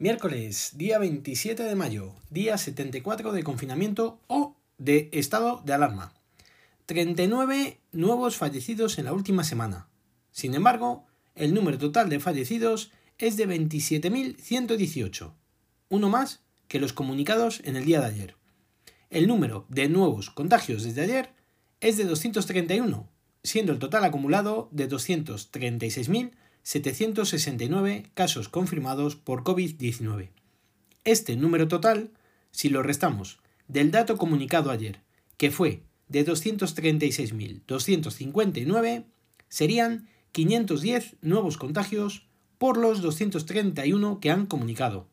Miércoles, día 27 de mayo, día 74 de confinamiento o de estado de alarma. 39 nuevos fallecidos en la última semana. Sin embargo, el número total de fallecidos es de 27.118, uno más que los comunicados en el día de ayer. El número de nuevos contagios desde ayer es de 231, siendo el total acumulado de 236.000 769 casos confirmados por COVID-19. Este número total, si lo restamos del dato comunicado ayer, que fue de 236.259, serían 510 nuevos contagios por los 231 que han comunicado.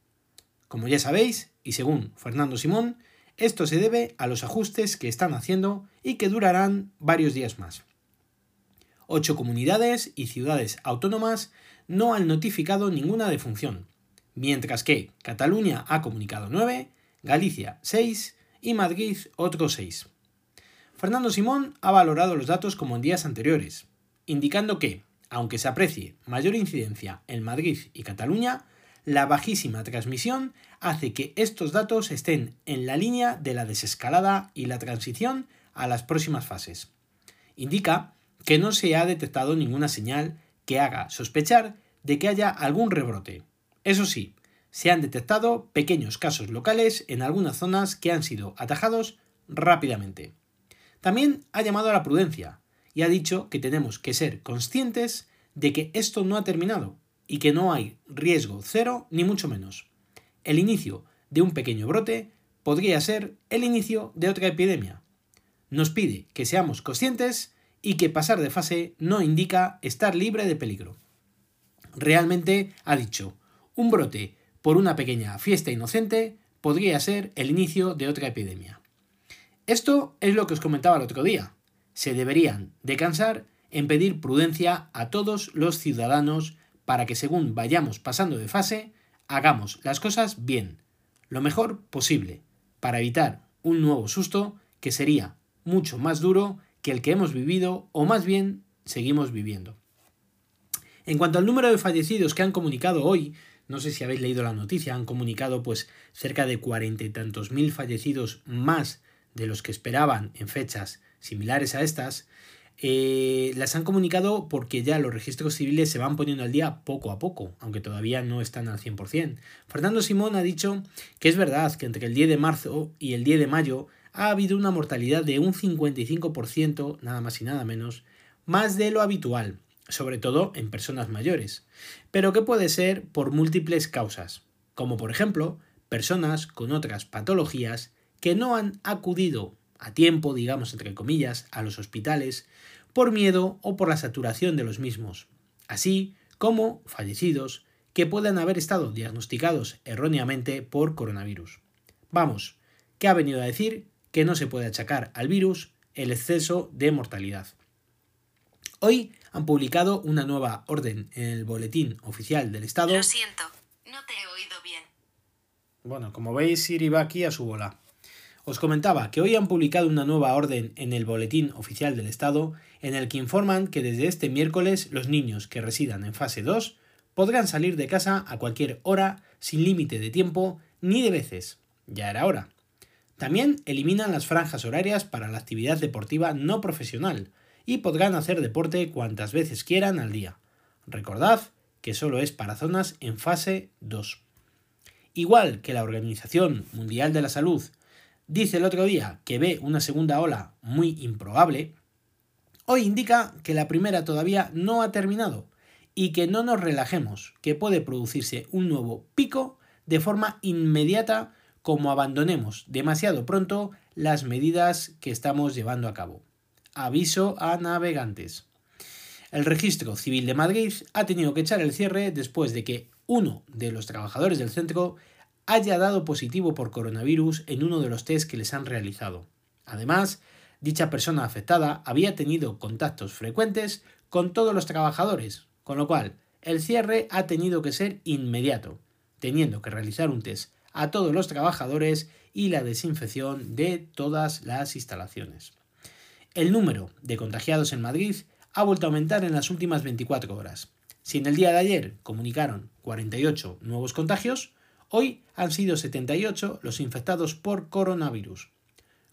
Como ya sabéis, y según Fernando Simón, esto se debe a los ajustes que están haciendo y que durarán varios días más. Ocho comunidades y ciudades autónomas no han notificado ninguna defunción, mientras que Cataluña ha comunicado nueve, Galicia seis y Madrid otros seis. Fernando Simón ha valorado los datos como en días anteriores, indicando que, aunque se aprecie mayor incidencia en Madrid y Cataluña, la bajísima transmisión hace que estos datos estén en la línea de la desescalada y la transición a las próximas fases. Indica que no se ha detectado ninguna señal que haga sospechar de que haya algún rebrote. Eso sí, se han detectado pequeños casos locales en algunas zonas que han sido atajados rápidamente. También ha llamado a la prudencia y ha dicho que tenemos que ser conscientes de que esto no ha terminado y que no hay riesgo cero ni mucho menos. El inicio de un pequeño brote podría ser el inicio de otra epidemia. Nos pide que seamos conscientes y que pasar de fase no indica estar libre de peligro. Realmente ha dicho, un brote por una pequeña fiesta inocente podría ser el inicio de otra epidemia. Esto es lo que os comentaba el otro día. Se deberían de cansar en pedir prudencia a todos los ciudadanos para que según vayamos pasando de fase, hagamos las cosas bien, lo mejor posible, para evitar un nuevo susto que sería mucho más duro que el que hemos vivido o más bien seguimos viviendo. En cuanto al número de fallecidos que han comunicado hoy, no sé si habéis leído la noticia, han comunicado pues cerca de cuarenta y tantos mil fallecidos más de los que esperaban en fechas similares a estas, eh, las han comunicado porque ya los registros civiles se van poniendo al día poco a poco, aunque todavía no están al 100%. Fernando Simón ha dicho que es verdad que entre el 10 de marzo y el 10 de mayo ha habido una mortalidad de un 55%, nada más y nada menos, más de lo habitual, sobre todo en personas mayores, pero que puede ser por múltiples causas, como por ejemplo personas con otras patologías que no han acudido a tiempo, digamos entre comillas, a los hospitales por miedo o por la saturación de los mismos, así como fallecidos que puedan haber estado diagnosticados erróneamente por coronavirus. Vamos, ¿qué ha venido a decir que no se puede achacar al virus el exceso de mortalidad. Hoy han publicado una nueva orden en el Boletín Oficial del Estado. Lo siento, no te he oído bien. Bueno, como veis, Siri va aquí a su bola. Os comentaba que hoy han publicado una nueva orden en el Boletín Oficial del Estado en el que informan que desde este miércoles los niños que residan en fase 2 podrán salir de casa a cualquier hora sin límite de tiempo ni de veces. Ya era hora. También eliminan las franjas horarias para la actividad deportiva no profesional y podrán hacer deporte cuantas veces quieran al día. Recordad que solo es para zonas en fase 2. Igual que la Organización Mundial de la Salud dice el otro día que ve una segunda ola muy improbable, hoy indica que la primera todavía no ha terminado y que no nos relajemos, que puede producirse un nuevo pico de forma inmediata como abandonemos demasiado pronto las medidas que estamos llevando a cabo. Aviso a navegantes. El Registro Civil de Madrid ha tenido que echar el cierre después de que uno de los trabajadores del centro haya dado positivo por coronavirus en uno de los test que les han realizado. Además, dicha persona afectada había tenido contactos frecuentes con todos los trabajadores, con lo cual el cierre ha tenido que ser inmediato, teniendo que realizar un test a todos los trabajadores y la desinfección de todas las instalaciones. El número de contagiados en Madrid ha vuelto a aumentar en las últimas 24 horas. Si en el día de ayer comunicaron 48 nuevos contagios, Hoy han sido 78 los infectados por coronavirus.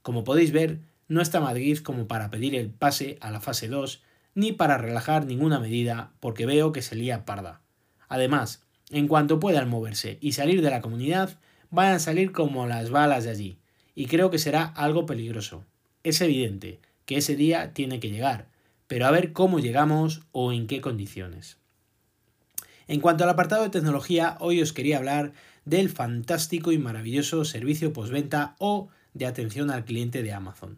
Como podéis ver, no está Madrid como para pedir el pase a la fase 2, ni para relajar ninguna medida, porque veo que se lía parda. Además, en cuanto puedan moverse y salir de la comunidad, van a salir como las balas de allí, y creo que será algo peligroso. Es evidente que ese día tiene que llegar, pero a ver cómo llegamos o en qué condiciones. En cuanto al apartado de tecnología, hoy os quería hablar del fantástico y maravilloso servicio postventa o de atención al cliente de Amazon.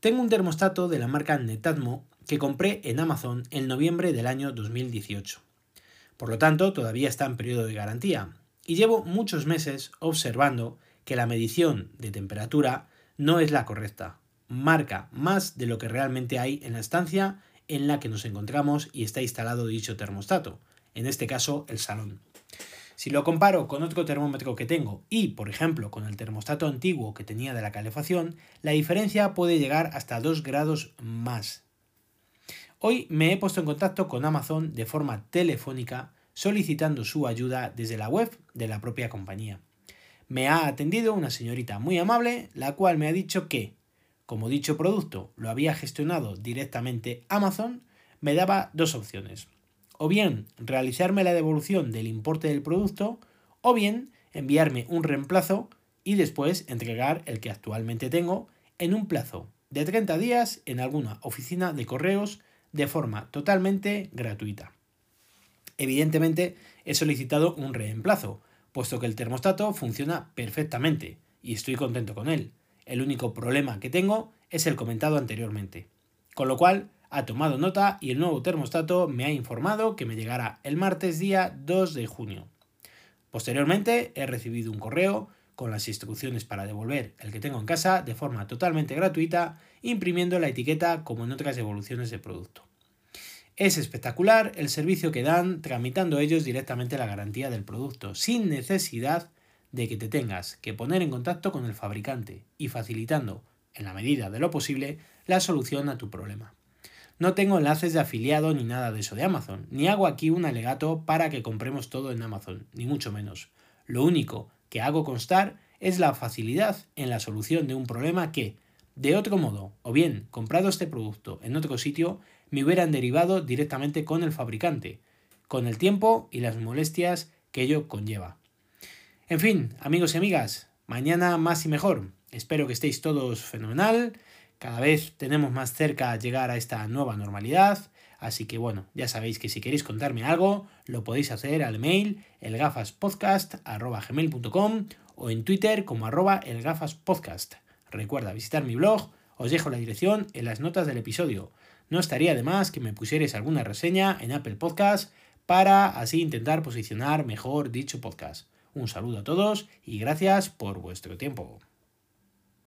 Tengo un termostato de la marca Netatmo que compré en Amazon en noviembre del año 2018. Por lo tanto, todavía está en periodo de garantía y llevo muchos meses observando que la medición de temperatura no es la correcta. Marca más de lo que realmente hay en la estancia en la que nos encontramos y está instalado dicho termostato, en este caso el salón. Si lo comparo con otro termómetro que tengo y, por ejemplo, con el termostato antiguo que tenía de la calefacción, la diferencia puede llegar hasta 2 grados más. Hoy me he puesto en contacto con Amazon de forma telefónica solicitando su ayuda desde la web de la propia compañía. Me ha atendido una señorita muy amable, la cual me ha dicho que, como dicho producto lo había gestionado directamente Amazon, me daba dos opciones o bien realizarme la devolución del importe del producto, o bien enviarme un reemplazo y después entregar el que actualmente tengo en un plazo de 30 días en alguna oficina de correos de forma totalmente gratuita. Evidentemente he solicitado un reemplazo, puesto que el termostato funciona perfectamente y estoy contento con él. El único problema que tengo es el comentado anteriormente. Con lo cual, ha tomado nota y el nuevo termostato me ha informado que me llegará el martes día 2 de junio. Posteriormente he recibido un correo con las instrucciones para devolver el que tengo en casa de forma totalmente gratuita, imprimiendo la etiqueta como en otras devoluciones de producto. Es espectacular el servicio que dan tramitando ellos directamente la garantía del producto, sin necesidad de que te tengas que poner en contacto con el fabricante y facilitando, en la medida de lo posible, la solución a tu problema. No tengo enlaces de afiliado ni nada de eso de Amazon, ni hago aquí un alegato para que compremos todo en Amazon, ni mucho menos. Lo único que hago constar es la facilidad en la solución de un problema que, de otro modo, o bien comprado este producto en otro sitio, me hubieran derivado directamente con el fabricante, con el tiempo y las molestias que ello conlleva. En fin, amigos y amigas, mañana más y mejor. Espero que estéis todos fenomenal cada vez tenemos más cerca llegar a esta nueva normalidad. Así que bueno, ya sabéis que si queréis contarme algo, lo podéis hacer al mail elgafaspodcast.gmail.com o en Twitter como arroba elgafaspodcast. Recuerda visitar mi blog, os dejo la dirección en las notas del episodio. No estaría de más que me pusierais alguna reseña en Apple Podcast para así intentar posicionar mejor dicho podcast. Un saludo a todos y gracias por vuestro tiempo.